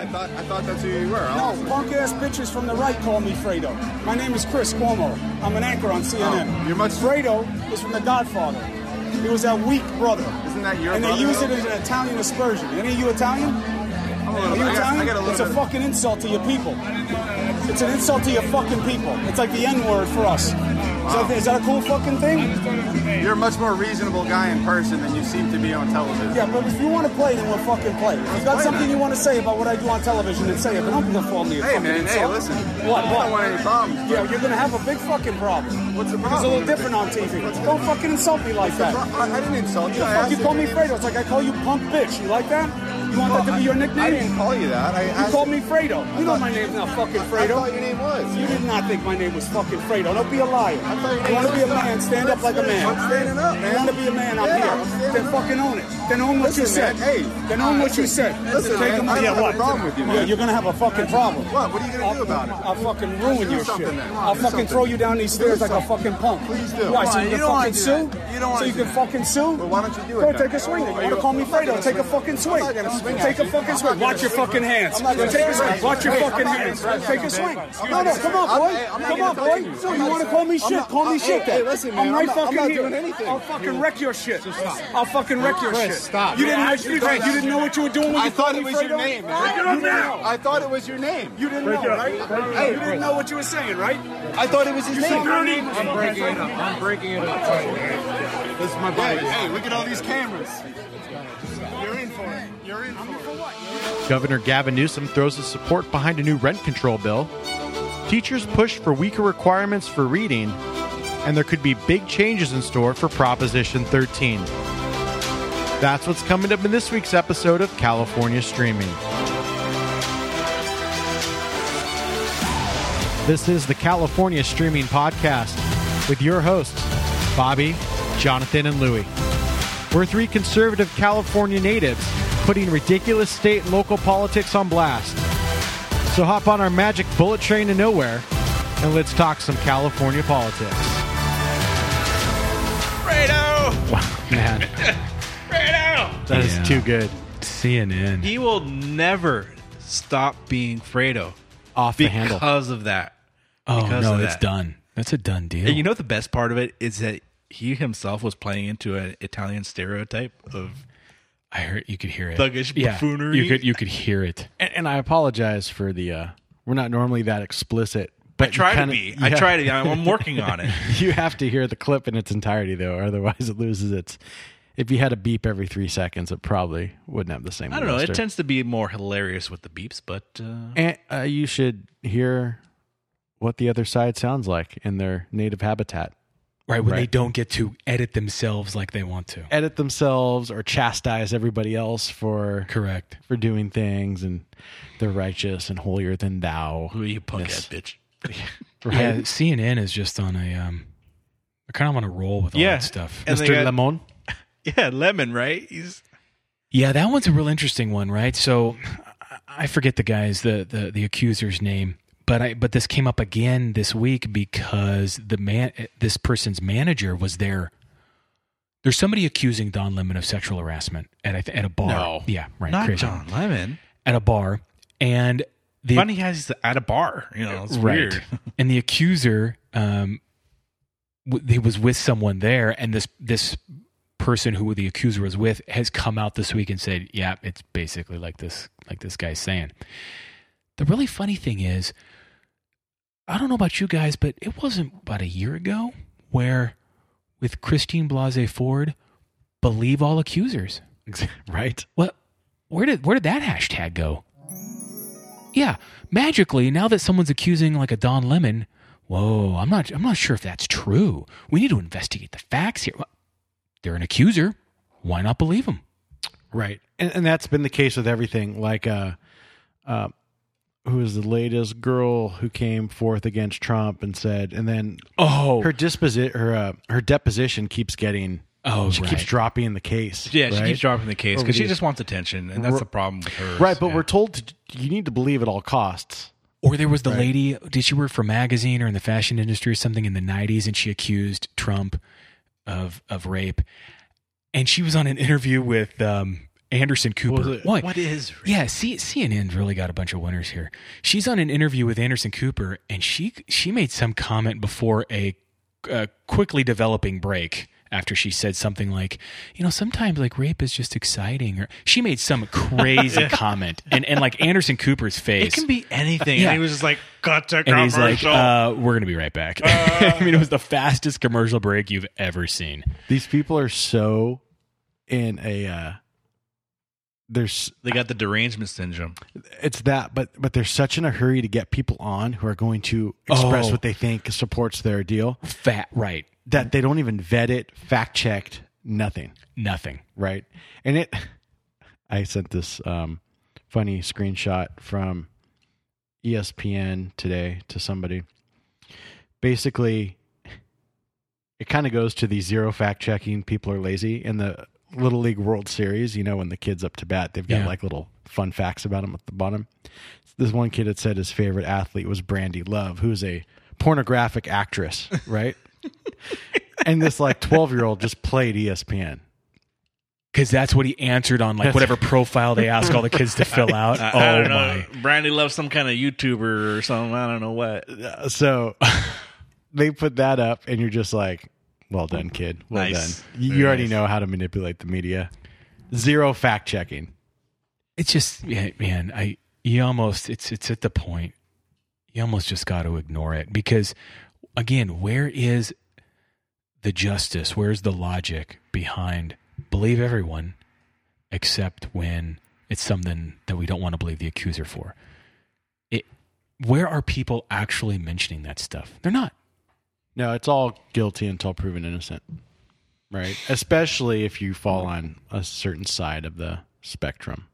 I thought I thought that's who you were. No, punk ass bitches from the right call me Fredo. My name is Chris Cuomo. I'm an anchor on CNN. Oh, you're much- Fredo is from The Godfather. He was that weak brother. Isn't that your And they use it as an Italian aspersion. Any of you Italian? I'm a little Are you I Italian? Got a it's a fucking insult to your people. It's an insult to your fucking people. It's like the N word for us. Is, that a cool fucking thing? You're a much more reasonable guy in person than you seem to be on television. Yeah, but if you want to play, then we'll fucking play. If you got play something then. you want to say about what I do on television, then say it. But don't call me a Hey fucking Hey man, hey, listen. What? I don't want any problems. Yeah, you're gonna have a big fucking problem. What's the problem? It's a little different on TV. Don't fucking insult me like that. I, I didn't insult you. The I fuck asked you call me Fredo? It's like I call you punk bitch. You like that? You want that to be your nickname? I didn't call you that. I You called me Fredo. You know my name's not fucking Fredo. I Fredo. thought your name was. You did not think my name was fucking Fredo. Don't be a liar. I thought your You want to be a man? Stand up like a man. I'm standing up, man. You want to be a man? I'm here. Then fucking own it. Then own what you said. hey. Then own what you said. listen, Take him- I yeah, what? problem with you, Yeah, man. you're gonna have a fucking problem. What? What are you gonna do about it? I'll fucking ruin your shit. I'll fucking throw you down these stairs like a fucking punk. Please do. Why? So you can don't wanna fucking sue? You don't wanna you can fucking sue? Well, why don't you do it Go take a swing. You want to call me Fredo? Take a fucking swing. I'm not gonna swing Take a fucking swing. Watch your fucking hands. I'm not gonna Take a swing. Watch your fucking hands. Take a swing. No, no, come on, boy. I'm- hey, I'm not Come on, boy. you. So you want to call me shit? Not- Call me hey, shit hey, then. listen, man, I'm I'm right not- I'm fucking not here. doing anything. I'll fucking wreck your shit. I'll fucking wreck your Chris, shit. stop. You didn't know Chris, you didn't- you didn't know what you were doing when I you thought it me was your name, You man. didn't know. I thought it was your name. You didn't know, right? Hey, You didn't know what you were saying, right? I thought it was his name. my name. I'm breaking it up. I'm breaking it up. This is my Hey, body. hey, look at all these cameras. You're in for it. You're in for it. Governor Gavin Newsom throws his support behind a new rent control bill. Teachers push for weaker requirements for reading, and there could be big changes in store for Proposition 13. That's what's coming up in this week's episode of California Streaming. This is the California Streaming Podcast with your hosts, Bobby, Jonathan, and Louie. We're three conservative California natives putting ridiculous state and local politics on blast. So hop on our magic bullet train to nowhere and let's talk some California politics. Fredo! Wow, man, Fredo! that is Yeah. too good. CNN. He will never stop being Fredo Off the handle. because of that. oh because no, it's that. done. That's a done deal. And you know what the best part of it is that he himself was playing into an Italian stereotype of I heard you could hear it. Thuggish yeah, buffoonery. You could you could hear it. And, and I apologize for the. uh We're not normally that explicit. But I try to kinda- be. I try to. I'm I'm working on it. you have to hear the clip in its entirety, though, otherwise it loses its. If you had a beep every three seconds, it probably wouldn't have the same. I don't know. It tends to be more hilarious with the beeps, but uh, And uh, you should hear what the other side sounds like in their native habitat. Right when they don't get to edit themselves like they want to. Edit themselves or chastise everybody else for Correct. for doing things, and they're righteous and holier than thou. who are you punk ass bitch? Yeah, CNN is just on a um. They're kind of on a roll with all Yeah. that stuff. And Mr. got- Lemon. Yeah, lemon, right? He's Yeah, that one's a real interesting one, right? So I- I forget the guy's the the the accuser's name, but I but this came up again this week because the man this person's manager was there. There's somebody accusing Don Lemon of sexual harassment at a, at a bar. No. yeah, right. not crazy. John Lemon. at a bar, and the Funny he's at a bar. You know, it's right, weird. and the accuser, um, w- he was with someone there, and this this person who the accuser was with has come out this week and said, "Yeah, it's basically like this, like this guy's saying." The really funny thing is, I don't know about you guys, but it wasn't about a year ago where, with Christine Blasey Ford, believe all accusers. right? What? Where did where did that hashtag go? Yeah, magically now that someone's accusing like a Don Lemon, whoa, I'm not I'm not sure if that's true. We need to investigate the facts here. They're an accuser. Why not believe them? Right. And, and that's been the case with everything. Like, uh, uh, who was the latest girl who came forth against Trump and said, and then Oh, her disposi- her uh, her deposition keeps getting. Oh, she keeps dropping the case. Yeah, she keeps dropping the case because she just wants attention, and that's the problem with her. Right, but Yeah. we're told to, you need to believe at all costs. Or there was the Right. lady, did she work for a magazine or in the fashion industry or something in the 90s and she accused Trump of of rape. And she was on an interview with um Anderson Cooper. Was it- What? what is Yeah, C- CNN's really got a bunch of winners here. She's on an interview with Anderson Cooper, and she she made some comment before a, a quickly developing break after she said something like, you know, sometimes like rape is just exciting, or she made some crazy comment, and and like Anderson Cooper's face, It can be anything. Yeah. And he was just like, cut to and he's like, commercial. uh, "We're gonna be right back." I mean, it was the fastest commercial break you've ever seen. These people are so in a. Uh, there's they got the derangement syndrome. it's that, but but they're such in a hurry to get people on who are going to express Oh. what they think supports their deal Fat, right? that they don't even vet it, fact checked, nothing. Nothing. right? And it, I sent this um, funny screenshot from ESPN today to somebody. Basically, it kind of goes to the zero fact checking. People are lazy and the Little League World Series. You know, when the kids up to bat, they've got Yeah. like little fun facts about them at the bottom. This one kid had said his favorite athlete was Brandy Love, who's a pornographic actress, right? and this like twelve year old just played ESPN. Because that's what he answered on like whatever profile they ask all the kids to fill out. I, oh I don't oh my! Brandy loves some kind of YouTuber or something. I don't know what. So they put that up, and you're just like, "Well done, kid. Well Nice. done. You, Very already nice. know how to manipulate the media. Zero fact checking. It's just yeah, man. I you almost it's it's at the point you almost just got to ignore it because again, where is the justice? Where's the logic behind believe everyone except when it's something that we don't want to believe the accuser for? It where are people actually mentioning that stuff? They're not. No, it's all guilty until proven innocent, right? Especially if you fall on a certain side of the spectrum.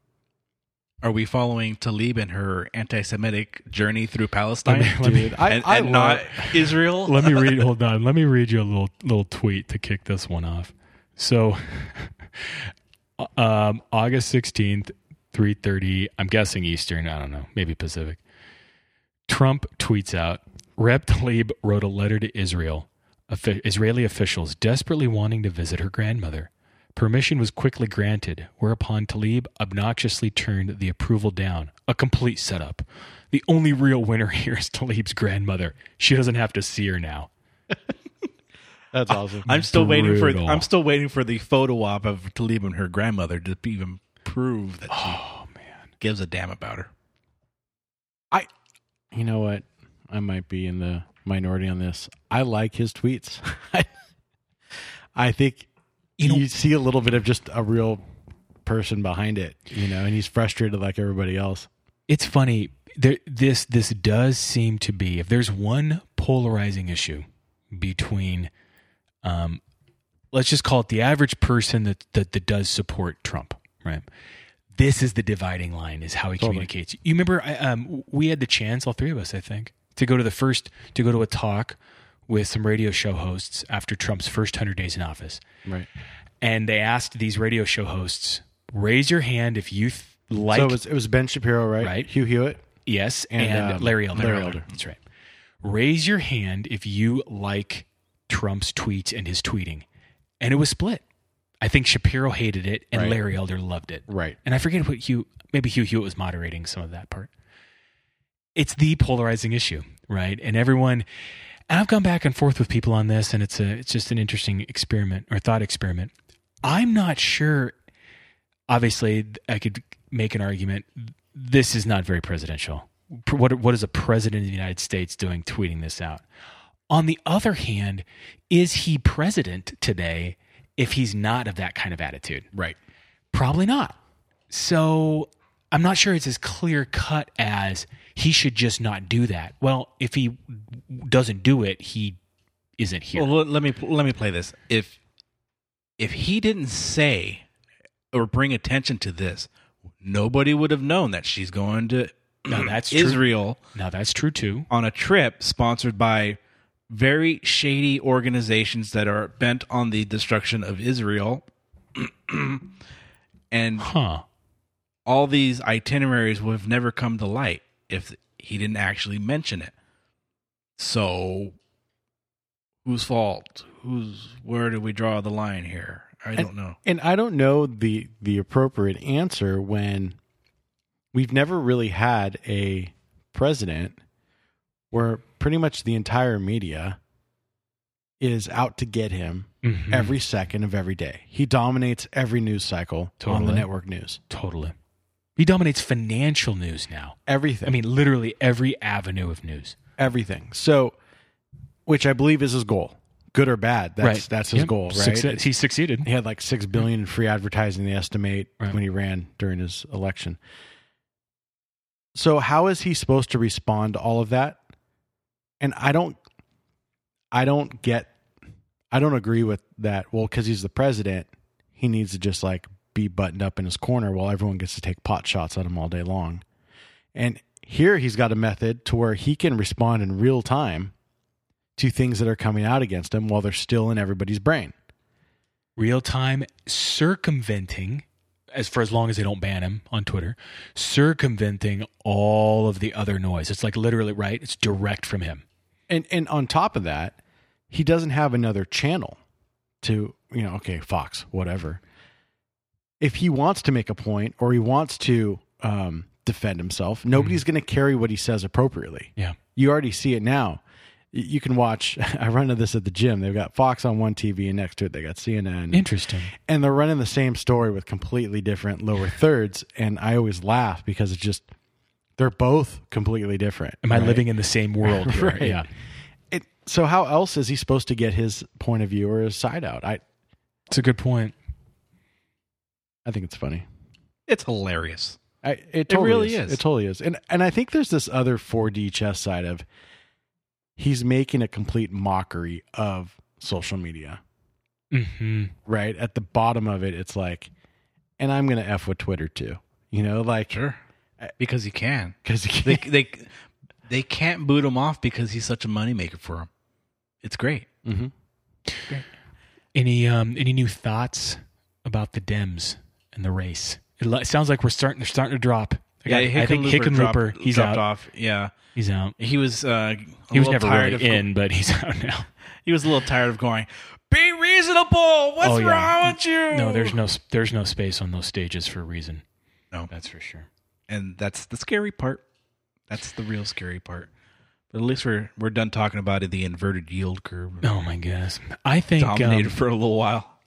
Are we following Tlaib and her anti-Semitic journey through Palestine, Let me- Dude, I, and, I and love- not Israel? Let me read. Hold on. Let me read you a little little tweet to kick this one off. So, um, August sixteenth, three thirty. I'm guessing Eastern. I don't know. Maybe Pacific. Trump tweets out: Rep Tlaib wrote a letter to Israel, Israeli officials desperately wanting to visit her grandmother. Permission was quickly granted, whereupon Tlaib obnoxiously turned the approval down. A complete setup. The only real winner here is Tlaib's grandmother. She doesn't have to see her now. That's ah, awesome. I'm still waiting for. I'm still waiting for the photo op of Tlaib and her grandmother to even prove that she Oh man. gives a damn about her. I, you know what? I might be in the minority on this. I like his tweets. I think You you, see a little bit of just a real person behind it, you know, and he's frustrated like everybody else. It's funny. There, this this does seem to be if there's one polarizing issue between, um, let's just call it the average person that that, that does support Trump, right? This is the dividing line, is how he communicates. You remember, I, um, we had the chance, all three of us, I think, to go to the first to go to a talk with some radio show hosts after Trump's first hundred days in office Right. and they asked these radio show hosts, raise your hand if you th- like so it was, it was Ben Shapiro, right? Right. Hugh Hewitt. yes and, and, um, Larry Elder. Larry Elder. That's right. Raise your hand if you like Trump's tweets and his tweeting, and it was split. I think Shapiro hated it and Right. Larry Elder loved it. Right. And I forget what Hugh, maybe Hugh Hewitt was moderating some of that part. It's the polarizing issue, right? And everyone, and I've gone back and forth with people on this, and it's a, it's just an interesting experiment or thought experiment. I'm not sure. Obviously, I could make an argument. This is not very presidential. What, what is a president of the United States doing tweeting this out? On the other hand, is he president today if he's not of that kind of attitude? Right. Probably not. So I'm not sure it's as clear cut as he should just not do that. Well, if he doesn't do it, he isn't here. Well, let, me let me play this. If if he didn't say or bring attention to this, nobody would have known that she's going to now that's true. Israel Now that's true too. on a trip sponsored by very shady organizations that are bent on the destruction of Israel. and Huh. all these itineraries would have never come to light if he didn't actually mention it. So, whose fault? Who's where do we draw the line here? I don't know. And I don't know the the appropriate answer when we've never really had a president where pretty much the entire media is out to get him Mhm. every second of every day. He dominates every news cycle on the network news. totally. He dominates financial news now. Everything. I mean, literally every avenue of news. everything. So which I believe is his goal. Good or bad. That's right. that's his Yep. goal, right? Success- he succeeded. He had like six billion in free advertising. They estimate Right. when he ran during his election. So how is he supposed to respond to all of that? And I don't, I don't get, I don't agree with that. Well, because he's the president, he needs to just like be buttoned up in his corner while everyone gets to take pot shots at him all day long. And here he's got a method to where he can respond in real time to things that are coming out against him while they're still in everybody's brain. real time circumventing as for as long as they don't ban him on Twitter, circumventing all of the other noise. It's like literally right. It's direct from him. and and on top of that, he doesn't have another channel to you know. Okay, Fox, whatever. If he wants to make a point or he wants to um, defend himself, nobody's going to carry what he says appropriately. Yeah. You already see it now. You can watch. I run into this at the gym. They've got Fox on one TV, and next to it they got CNN, Interesting. and they're running the same story with completely different lower thirds. And I always laugh because it's just they're both completely different. Am I living in the same world here? Right. Yeah. It, so how else is he supposed to get his point of view or his side out? I It's a good point. I think it's funny. It's hilarious. I, it, totally really is. is. It totally is. And and I think there's this other 4D chess side of he's making a complete mockery of social media. hmm Right at the bottom of it, it's like, and I'm gonna f with Twitter too. You know, like Sure. Because he can. because They they they can't boot him off because he's such a moneymaker for him. It's great. hmm Any um any new thoughts about the Dems and the race? It, sounds like we're starting. They're starting to drop. I, got- I think Hickenlooper. dropped, he's dropped out. off. Yeah, He's out. he was. Uh, He was never tired really of in, but he's out now. He was a little tired of going. Be reasonable. What's Oh, yeah. wrong with you? No, there's no there's no space on those stages for a reason. No. that's for sure. and that's the scary part. That's the real scary part. But at least we're we're done talking about it. The inverted yield curve Oh my goodness. I think dominated um, for a little while.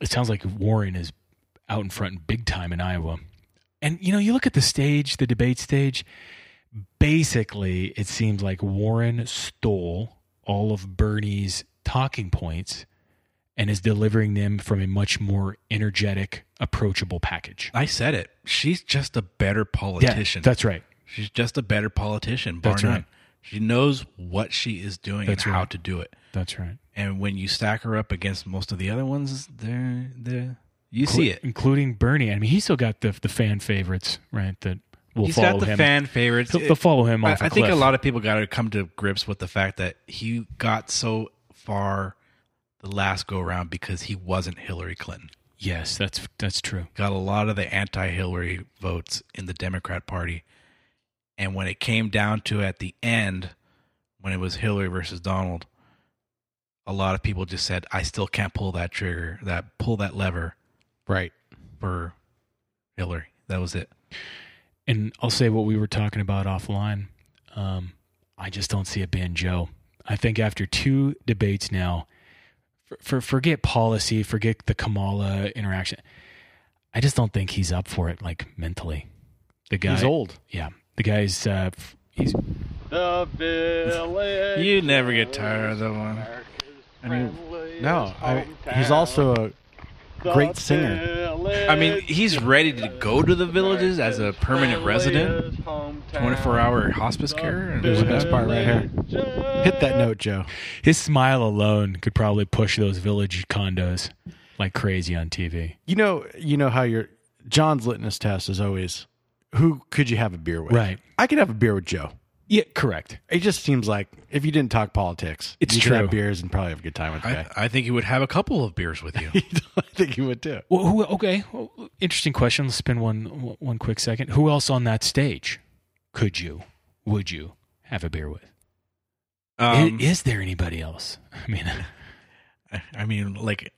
it sounds like Warren is out in front big time in Iowa. And you know, you look at the stage, the debate stage, basically it seems like Warren stole all of Bernie's talking points and is delivering them from a much more energetic, approachable package. I said it. She's just a better politician. that's right. She's just a better politician. Bar That's none. right. She knows what she is doing That's and how to do it. That's right. And when you stack her up against most of the other ones, they're they you see it. including Bernie. I mean, he's still got the the fan favorites, right? That will He's follow got the him. fan favorites. They'll, they'll follow him I, off. I think a lot of people got to come to grips with the fact that he got so far the last go around because he wasn't Hillary Clinton. Yes, that's that's true. Got a lot of the anti-Hillary votes in the Democrat Party, and when it came down to at the end, when it was Hillary versus Donald, a lot of people just said, "I still can't pull that trigger, that pull that lever Right. for Hillary." That was it. And I'll say what we were talking about offline. Um, I just don't see it being Joe. I think after two debates now, for, for forget policy, forget the Kamala interaction. I just don't think he's up for it, like mentally. The guy, He's old. Yeah, the guy's uh, f- he's You never get tired of that one. I mean, no. I, he's also a great singer. I mean, he's ready to go to the villages as a permanent resident, 24 hour hospice care. and- Here's the best part right here. Hit that note, Joe. his smile alone could probably push those village condos like crazy on TV. You know, you know how your John's litmus test is always who could you have a beer with? Right. I could have a beer with Joe. Yeah, correct. It just seems like if you didn't talk politics, It's you could true. have beers and probably have a good time with the I, guy. I think he would have a couple of beers with you. I think you would too. Well, who? Okay, well, interesting question. Let's spend one one quick second. Who else on that stage could you, would you have a beer with? I- Um, is there anybody else? I mean, I mean, like,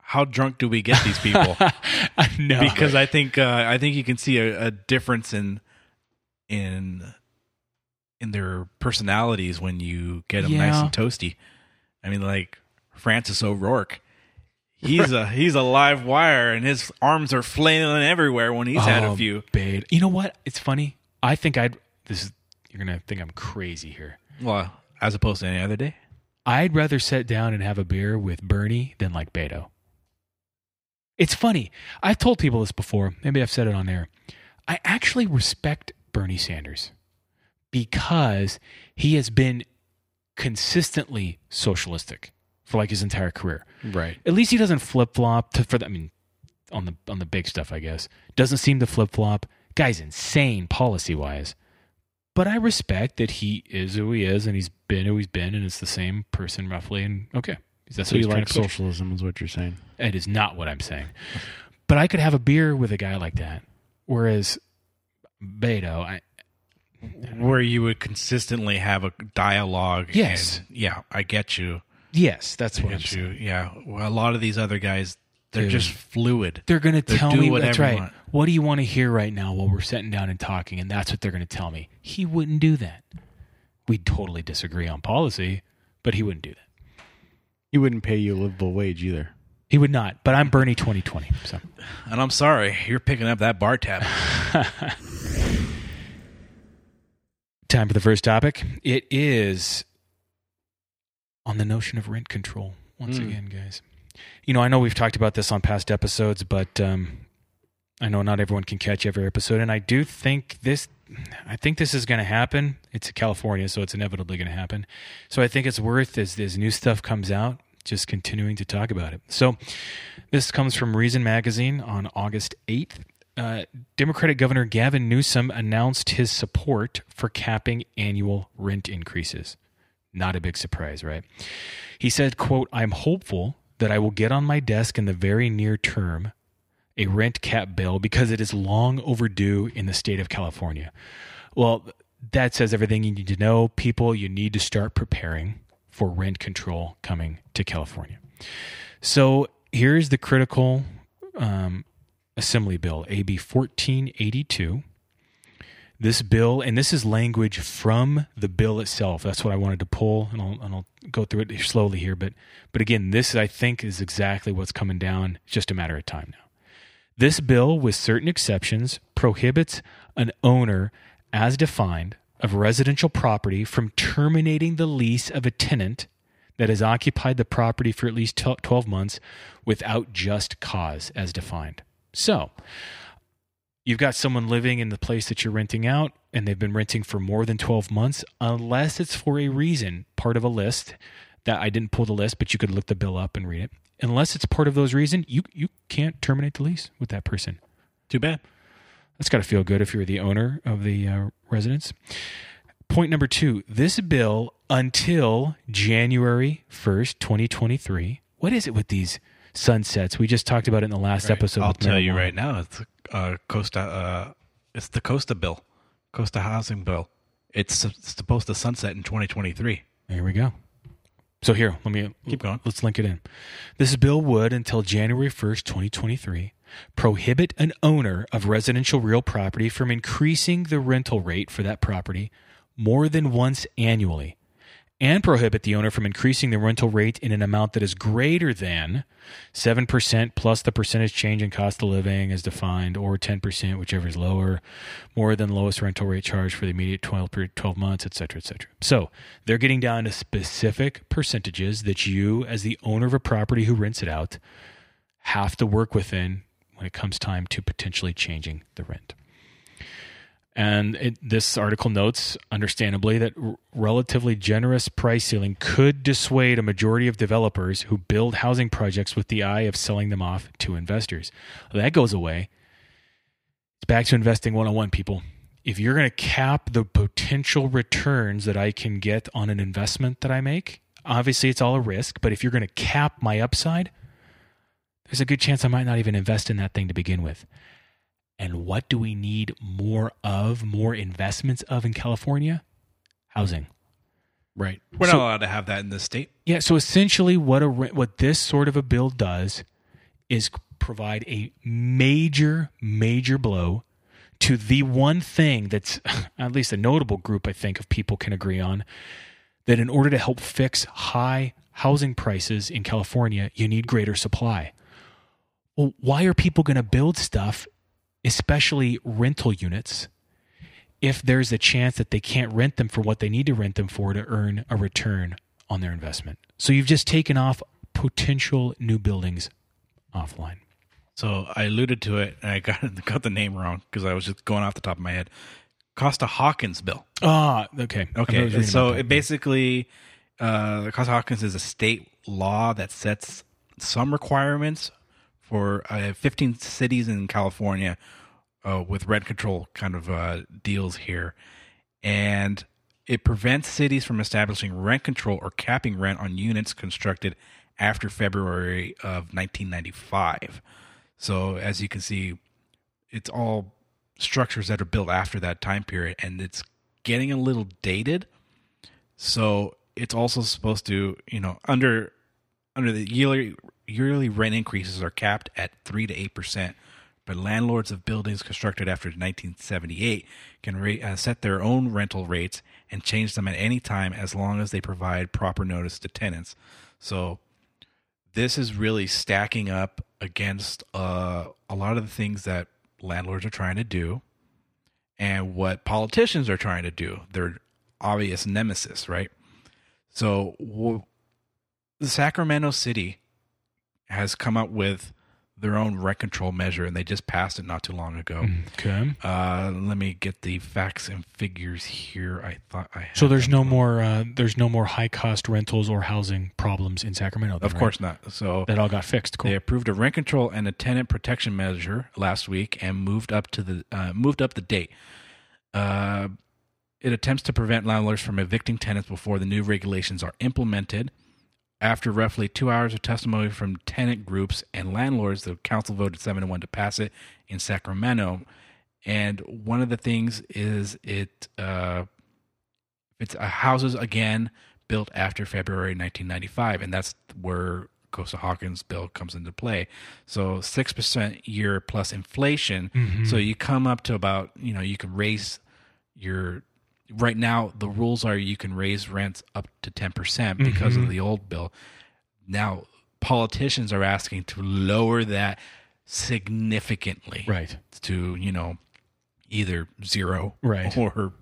how drunk do we get these people? no, because I think uh, I think you can see a, a difference in in in their personalities when you get them nice and toasty. I mean, like Francis O'Rourke, he's a he's a live wire, and his arms are flailing everywhere when he's had a Oh, few. babe. You know what? It's funny. I think I'd. This is. You're gonna think I'm crazy here. Well, as opposed to any other day. I'd rather sit down and have a beer with Bernie than like Beto. It's funny. I've told people this before. Maybe I've said it on air. I actually respect Bernie Sanders because he has been consistently socialistic for like his entire career. Right. At least he doesn't flip flop to for the, I mean on the on the big stuff, I guess. Doesn't seem to flip flop. Guy's insane policy wise. But I respect that he is who he is and he's been who he's been and it's the same person roughly and okay. That's So what you like socialism, is what you're saying? It is not what I'm saying. But I could have a beer with a guy like that. Whereas Beto, I Where you would consistently have a dialogue. Yes. and- yeah, I get you. yes, that's I what I'm get saying. you. Yeah. Well, a lot of these other guys, they're Dude. just fluid. They're going to They tell me whatever that's right. What do you want to hear right now while we're sitting down and talking? And that's what they're going to tell me. He wouldn't do that. We'd totally disagree on policy, but he wouldn't do that. He wouldn't pay you a livable wage either. He would not. But I'm Bernie 2020. So And I'm sorry, you're picking up that bar tab. time for the first topic. It is on the notion of rent control. Once Mm. again, guys. You know, I know we've talked about this on past episodes, but um, I know not everyone can catch every episode, and I do think this. I think this is going to happen. It's California, so it's inevitably going to happen. So I think it's worth as as new stuff comes out, just continuing to talk about it. So this comes from Reason Magazine on August eighth. Uh, Democratic Governor Gavin Newsom announced his support for capping annual rent increases. Not a big surprise, right? He said, quote, I'm hopeful that I will get on my desk in the very near term a rent cap bill because it is long overdue in the state of California. Well, that says everything you need to know. People, you need to start preparing for rent control coming to California. So here's the critical um, assembly bill, AB 1482. This bill, and this is language from the bill itself. That's what I wanted to pull, and I'll, and I'll go through it slowly here. But, but again, this I think is exactly what's coming down. It's just a matter of time now. This bill, with certain exceptions, prohibits an owner, as defined, of residential property from terminating the lease of a tenant that has occupied the property for at least 12 months without just cause, as defined. So, you've got someone living in the place that you're renting out, and they've been renting for more than 12 months, unless it's for a reason, part of a list that I didn't pull the list, but you could look the bill up and read it. Unless it's part of those reasons, you you can't terminate the lease with that person. Too bad. That's got to feel good if you're the owner of the uh, residence. Point number two this bill until January 1st, 2023. What is it with these sunsets? We just talked about it in the last episode. I'll tell you right now, it's uh, Costa. Uh, it's the Costa bill, Costa housing bill. It's, it's supposed to sunset in 2023. There we go. So here, let me Keep going. Let's link it in. This bill would, until January 1st, 2023, prohibit an owner of residential real property from increasing the rental rate for that property more than once annually, and prohibit the owner from increasing the rental rate in an amount that is greater than 7% plus the percentage change in cost of living as defined, or 10%, whichever is lower, more than lowest rental rate charged for the immediate 12, 12 months, et cetera, et cetera. So they're getting down to specific percentages that you, as the owner of a property who rents it out, have to work within when it comes time to potentially changing the rent. And it, this article notes, understandably, that r- relatively generous price ceiling could dissuade a majority of developers who build housing projects with the eye of selling them off to investors. Well, that goes away. It's back to investing 101, people. If you're going to cap the potential returns that I can get on an investment that I make, obviously it's all a risk, but if you're going to cap my upside, there's a good chance I might not even invest in that thing to begin with. And what do we need more of, more investments of in California? Housing. Right. We're So- not allowed to have that in this state. Yeah, so essentially what a what this sort of a bill does is provide a major, major blow to the one thing that's at least a notable group, I think, of people can agree on that in order to help fix high housing prices in California, you need greater supply. Well, why are people going to build stuff, especially rental units, if there's a chance that they can't rent them for what they need to rent them for to earn a return on their investment? So you've just taken off potential new buildings offline. So I alluded to it, and I got got the name wrong because I was just going off the top of my head. Costa Hawkins bill. Ah, okay. Okay, so it basically, uh, Costa Hawkins is a state law that sets some requirements for uh, 15 cities in California uh, with rent control kind of uh, deals here, and it prevents cities from establishing rent control or capping rent on units constructed after February of 1995. So as you can see, it's all structures that are built after that time period and it's getting a little dated so it's also supposed to you know under under the yearly yearly rent increases are capped at 3 to 8 percent but landlords of buildings constructed after 1978 can uh, set their own rental rates and change them at any time as long as they provide proper notice to tenants. So this is really stacking up against uh, a lot of the things that landlords are trying to do and what politicians are trying to do. Their obvious nemesis right? So w- the sacramento city has come up with their own rent control measure and they just passed it not too long ago okay. uh, let me get the facts and figures here i thought i had So there's no more uh, there's no more high cost rentals or housing problems in Sacramento. then, of right? course not so that all got fixed. Cool. They approved a rent control and a tenant protection measure last week and moved up to the uh, moved up the date. Uh, it attempts to prevent landlords from evicting tenants before the new regulations are implemented. After roughly two hours of testimony from tenant groups and landlords, the council voted seven to one to pass it in Sacramento. And one of the things is it uh, it's uh, houses again built after February 1995, and that's where Costa Hawkins bill comes into play. So six percent year plus inflation. So you come up to about you know you can raise your right now the rules are you can raise rents up to ten percent because of the old bill. Now politicians are asking to lower that significantly Right. to you know either zero Right. or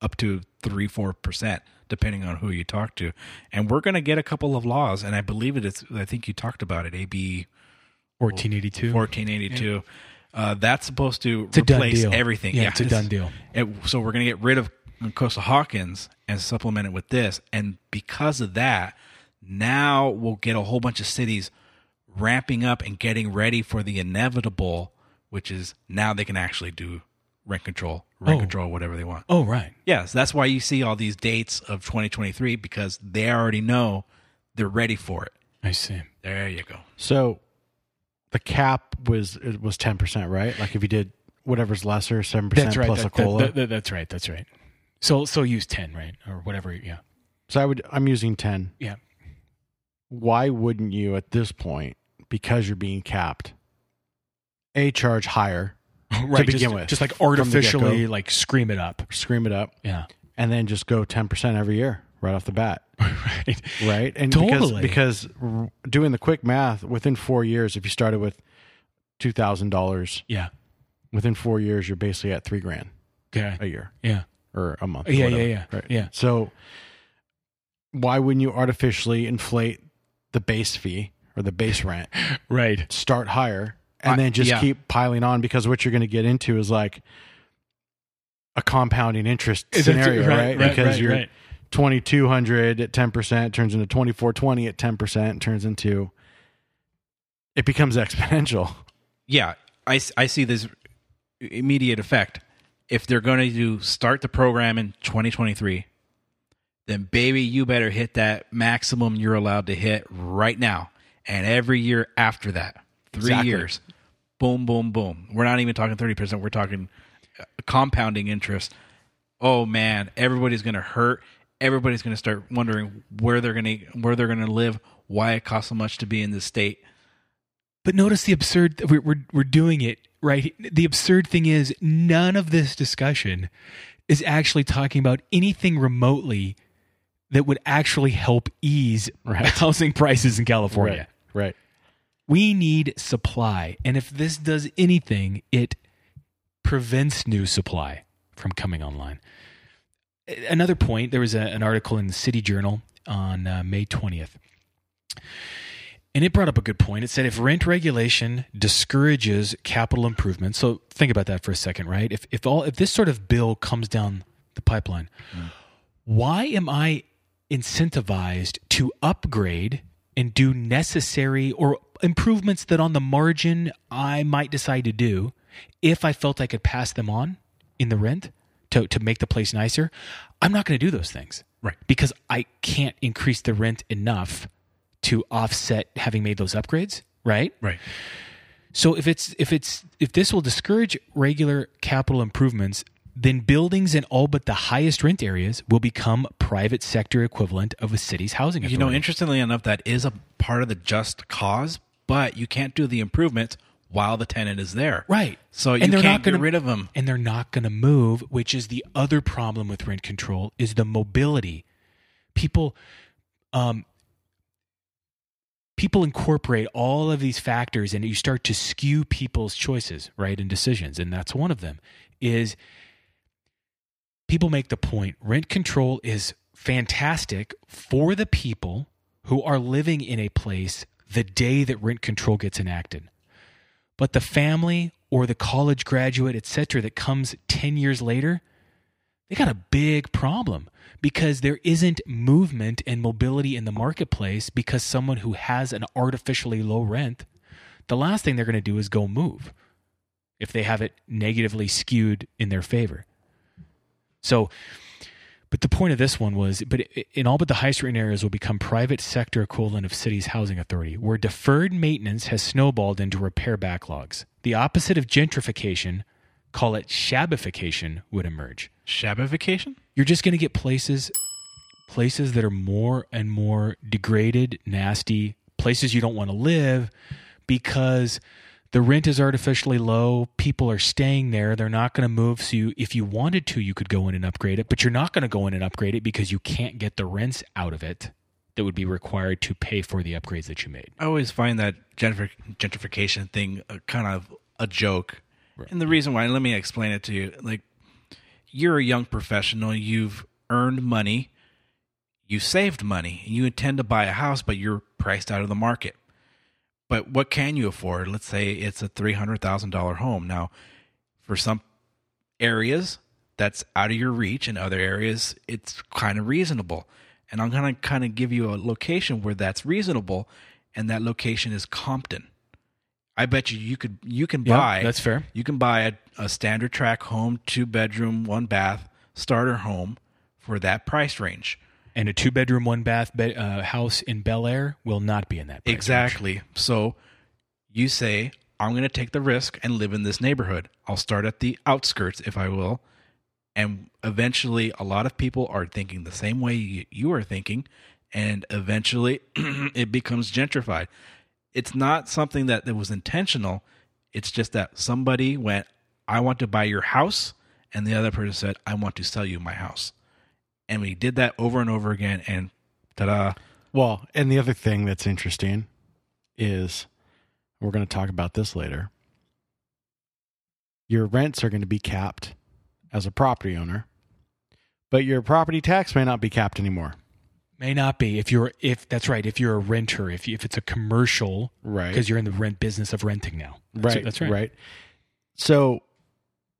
up to three four percent depending on who you talk to and we're going to get a couple of laws and i believe it is i think you talked about it ab 1482. 1482 uh, that's supposed to It's replace everything Yeah, it's a done deal. it, so we're going to get rid of costa hawkins and supplement it with this and because of that now we'll get a whole bunch of cities ramping up and getting ready for the inevitable which is now they can actually do rent control rent Oh. control whatever they want Oh right. Yes, that's why you see all these dates of 2023 because they already know they're ready for it. I see. There you go. So the cap was it was ten percent, right? Like if you did whatever's lesser, seven percent right. plus that- a cola. that- that- that's right. That's right. So so use 10, right? Or whatever. Yeah. so I would I'm using ten. Yeah. Why wouldn't you at this point, because you're being capped, a charge higher, right. To begin just, with, just like artificially like scream it up. scream it up, Yeah. and then just go ten percent every year right off the bat? right. right? And Totally. because because doing the quick math, within four years, if you started with two thousand dollars, Yeah. within four years, you're basically at three grand Okay. a year Yeah. Or a month. or Yeah, whatever, yeah, yeah. right? Yeah. So why wouldn't you artificially inflate the base fee or the base rent, Right. start higher, and I- then just yeah. keep piling on? Because what you're going to get into is like a compounding interest That's scenario, right, right? right, because right, you're right. 2200 at 10% turns into 2420 at 10% turns into it becomes exponential Yeah, I I see this immediate effect. If they're going to start the program in 2023, then baby, you better hit that maximum you're allowed to hit right now, and every year after that, three Exactly. years, boom, boom, boom. We're not even talking 30 percent. We're talking uh, compounding interest. Oh man, everybody's going to hurt. Everybody's going to start wondering where they're going to where they're going to live, why it costs so much to be in this state. But notice the absurd. We're, we're we're doing it right. The absurd thing is none of this discussion is actually talking about anything remotely that would actually help ease Right. housing prices in California. Right. Right. We need supply, and if this does anything, it prevents new supply from coming online. Another point: there was a, an article in the City Journal on uh, May twentieth. And it brought up a good point. It said if rent regulation discourages capital improvement, so think about that for a second, right? If if all if this sort of bill comes down the pipeline, why am I incentivized to upgrade and do necessary or improvements that on the margin I might decide to do if I felt I could pass them on in the rent to, to make the place nicer? I'm not going to do those things. Right. Because I can't increase the rent enough to offset having made those upgrades, right? Right. So if it's if it's if this will discourage regular capital improvements, then buildings in all but the highest rent areas will become private sector equivalent of a city's housing authority. You know, interestingly enough, that is a part of the just cause, but you can't do the improvements while the tenant is there. right? So you And they're can't not gonna, get rid of them. and they're not going to move. Which is the other problem with rent control is the mobility. People, um, people incorporate all of these factors, and you start to skew people's choices, right, and decisions, and that's one of them. Is people make the point rent control is fantastic for the people who are living in a place the day that rent control gets enacted. But the family or the college graduate, etc., that comes 10 years later, they got a big problem because there isn't movement and mobility in the marketplace because someone who has an artificially low rent, the last thing they're going to do is go move if they have it negatively skewed in their favor. So, but the point of this one was, but in all but the highest rent areas will become private sector equivalent of city's housing authority, where deferred maintenance has snowballed into repair backlogs. The opposite of gentrification, call it shabification, would emerge. Shabification? You're just going to get places, places that are more and more degraded, nasty, places you don't want to live, because the rent is artificially low. People are staying there. They're not going to move. So you, if you wanted to, you could go in and upgrade it, but you're not going to go in and upgrade it because you can't get the rents out of it that would be required to pay for the upgrades that you made. I always find that gentrific- gentrification thing kind of a joke. And the reason why, let me explain it to you. Like, you're a young professional, you've earned money, you saved money, you intend to buy a house, but you're priced out of the market. But what can you afford? Let's say it's a $300,000 home. Now, for some areas, that's out of your reach. In other areas, it's kind of reasonable. And I'm going to kind of give you a location where that's reasonable, and that location is Compton. I bet you you could you can Yeah, buy that's fair. You can buy a, a standard track home, two bedroom, one bath starter home for that price range. And a two bedroom, one bath bed, uh, house in Bel Air will not be in that. price range. Exactly. So you say, I'm going to take the risk and live in this neighborhood. I'll start at the outskirts, if I will. And eventually, a lot of people are thinking the same way you- you are thinking. And eventually, it becomes gentrified. It's not something that, that was intentional. It's just that somebody went, I want to buy your house. And the other person said, I want to sell you my house. And we did that over and over again. And ta da. Well, and the other thing that's interesting is we're going to talk about this later. Your rents are going to be capped as a property owner, but your property tax may not be capped anymore. May not be if you're if that's right. If you're a renter, if you, if it's a commercial, Right. Because you're in the rent business of renting now. That's, right. That's right. Right. So,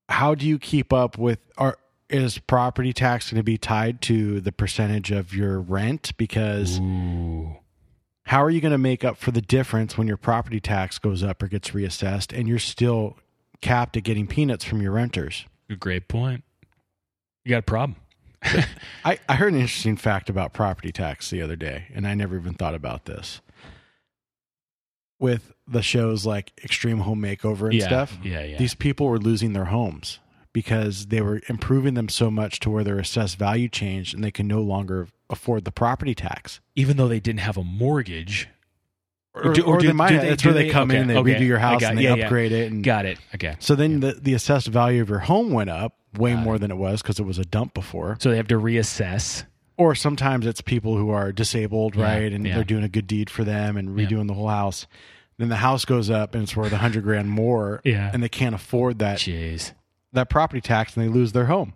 how do you keep up with? Are is property tax going to be tied to the percentage of your rent? Because Ooh. how are you going to make up for the difference when your property tax goes up or gets reassessed, and you're still capped at getting peanuts from your renters? Great point. You got a problem. I, I heard an interesting fact about property tax the other day, and I never even thought about this. With the shows like Extreme Home Makeover and yeah. stuff, Yeah. Yeah. these people were losing their homes because they were improving them so much to where their assessed value changed and they can no longer afford the property tax. Even though they didn't have a mortgage, Or, do- or they might. That's do where they they- come in and they okay, redo your I house got- and they yeah, yeah. upgrade it. And Got it. Okay. So then the, the assessed value of your home went up way more than it was because it was a dump before. So they have to reassess. Or sometimes it's people who are disabled, Yeah, right? And yeah. they're doing a good deed for them and redoing the whole house. Then the house goes up and it's worth a hundred grand more. Yeah. And they can't afford that Jeez. that property tax and they lose their home.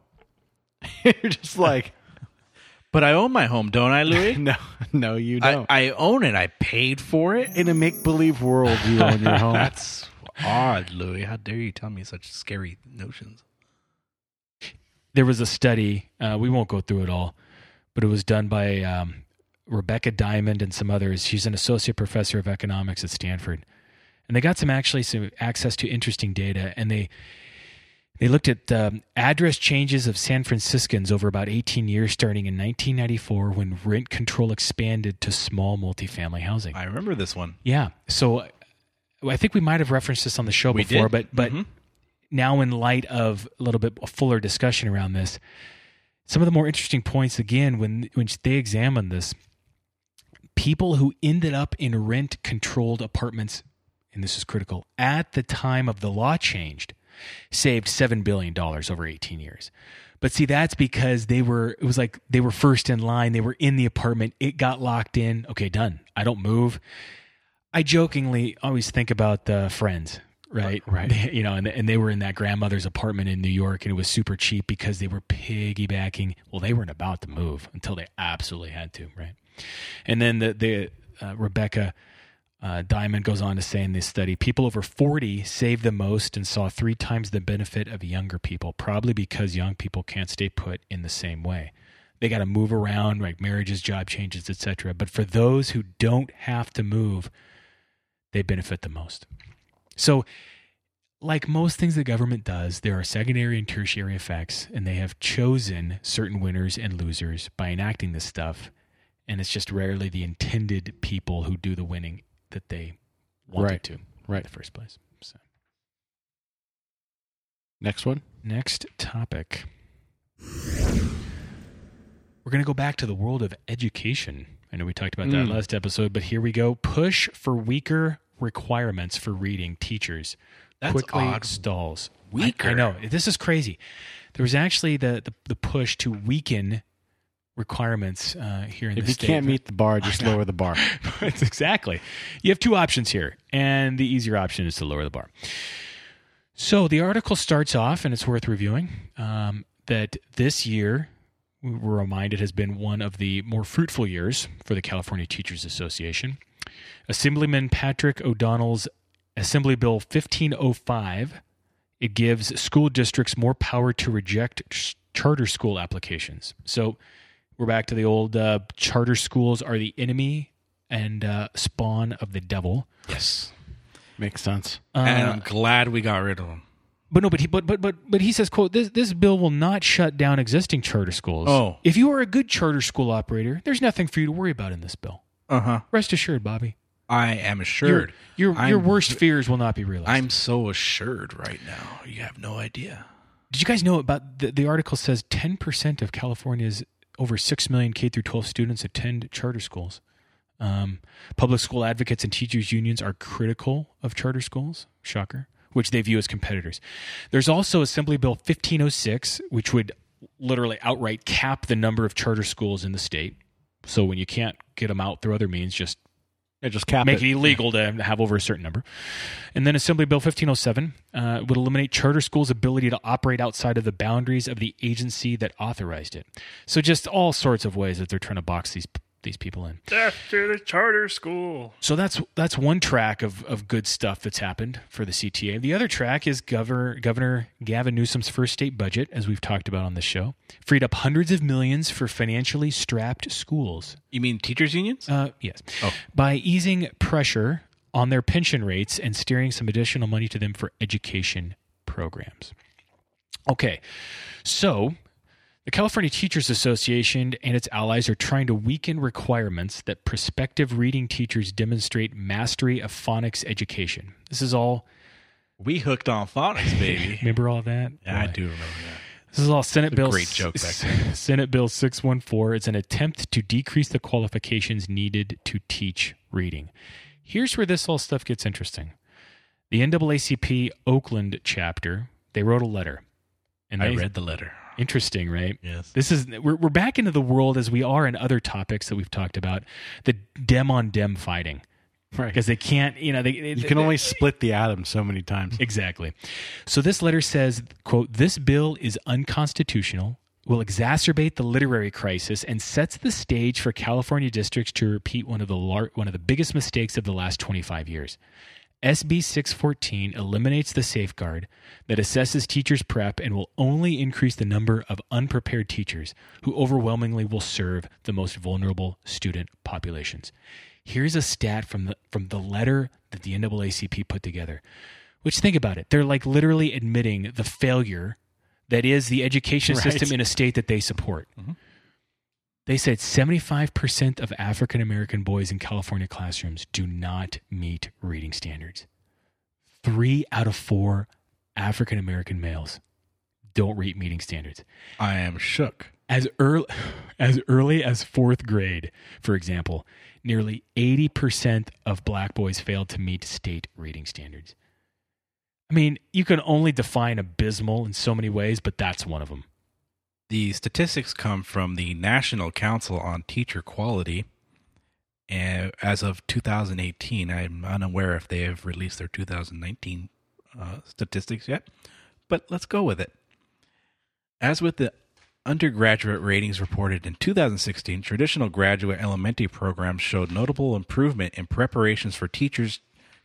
You're just like, But I own my home, don't I, Louis? no, no, you I, don't. I own it. I paid for it. In a make believe world, you own your home. That's odd, Louis. How dare you tell me such scary notions? There was a study. Uh, we won't go through it all, but it was done by um, Rebecca Diamond and some others. She's an associate professor of economics at Stanford, and they got some actually some access to interesting data, and they they looked at the address changes of San Franciscans over about 18 years, starting in 1994 when rent control expanded to small multifamily housing. I remember this one. Yeah. So I think we might have referenced this on the show We before, did. but but Mhm. Now in light of a little bit fuller discussion around this, some of the more interesting points again when when they examined this, people who ended up in rent controlled apartments, and this is critical, at the time of the law changed, saved seven billion dollars over 18 years. But see, that's because they were, it was like they were first in line. They were in the apartment. It got locked in. Okay, done. I don't move. I jokingly always think about the friends, right? Right. You know, and, and they were in that grandmother's apartment in New York and it was super cheap because they were piggybacking. Well, they weren't about to move until they absolutely had to, right? And then the, the uh, Rebecca uh, Diamond goes on to say in this study people over 40 saved the most and saw three times the benefit of younger people, probably because young people can't stay put in the same way. They got to move around, like marriages, job changes, etc. But for those who don't have to move, they benefit the most. So, like most things the government does, there are secondary and tertiary effects, and they have chosen certain winners and losers by enacting this stuff. And it's just rarely the intended people who do the winning that they wanted Right. to in Right. the first place. So, Next one. next topic. We're going to go back to the world of education. I know we talked about that Mm. last episode, but here we go. Push for weaker requirements for reading teachers That's quickly odd. stalls. I- Weaker. I, know. This is crazy. There was actually the, the, the push to weaken requirements uh, here in If the you can't meet the bar, just lower the bar. Exactly. You have two options here, and the easier option is to lower the bar. So the article starts off, and it's worth reviewing, um, that this year, we were reminded, has been one of the more fruitful years for the California Teachers Association. Assemblyman Patrick O'Donnell's Assembly Bill 1505 it gives school districts more power to reject ch- charter school applications. So we're back to the old uh, charter schools are the enemy and uh, spawn of the devil. Yes. Makes sense. and Uh, I'm glad we got rid of them. but no, but he, but but but but he says, "quote This this bill will not shut down existing charter schools. Oh. if you are a good charter school operator, there's nothing for you to worry about in this bill. Uh huh. Rest assured, Bobby. I am assured. Your your, I'm- your worst fears will not be realized. I'm so assured right now. You have no idea. Did you guys know about the, the article says 10% of California's over 6 million K through 12 students attend charter schools. Um, public school advocates and teachers unions are critical of charter schools. Shocker. Which they view as competitors. There's also Assembly Bill 1506, which would literally outright cap the number of charter schools in the state. So when you can't get them out through other means, just Yeah, just cap make it. it illegal to have over a certain number. And then Assembly Bill 1507 uh, would eliminate charter schools' ability to operate outside of the boundaries of the agency that authorized it. So just all sorts of ways that they're trying to box these these people in. Death to the charter school. So that's that's one track of, of good stuff that's happened for the CTA. The other track is Governor Governor Gavin Newsom's first state budget, as we've talked about on this show, freed up hundreds of millions for financially strapped schools. You mean teachers unions? Uh, yes. Oh. By easing pressure on their pension rates and steering some additional money to them for education programs. Okay, so the California Teachers Association and its allies are trying to weaken requirements that prospective reading teachers demonstrate mastery of phonics education. This is all. we hooked on phonics, baby. Remember all that? yeah, I do remember that. This is all Senate Bill. great joke back Senate Bill 614. It's an attempt to decrease the qualifications needed to teach reading. Here's where this all stuff gets interesting. The NAACP Oakland chapter, they wrote a letter. And I read the letter. Interesting, right? Yes. This is we're we're back into the world as we are in other topics that we've talked about, the dem on dem fighting. Right. Because they can't, you know, they, You can only split the atom so many times. Exactly. So this letter says, quote, this bill is unconstitutional, will exacerbate the literary crisis, and sets the stage for California districts to repeat one of the lar- one of the biggest mistakes of the last 25 years. SB 614 eliminates the safeguard that assesses teachers' prep and will only increase the number of unprepared teachers who overwhelmingly will serve the most vulnerable student populations. Here's a stat from the from the letter that the NAACP put together. Which think about it, they're like literally admitting the failure that is the education Right. system in a state that they support. Mm-hmm. They said 75% of African American boys in California classrooms do not meet reading standards. Three out of four African American males don't read meeting standards. I am shook. As early, as early as fourth grade, for example, nearly 80% of black boys failed to meet state reading standards. I mean, you can only define abysmal in so many ways, but that's one of them. The statistics come from the National Council on Teacher Quality. And as of 2018, I'm unaware if they have released their 2019 uh, statistics yet, but let's go with it. As with the undergraduate ratings reported in 2016, traditional graduate elementary programs showed notable improvement in preparations for teachers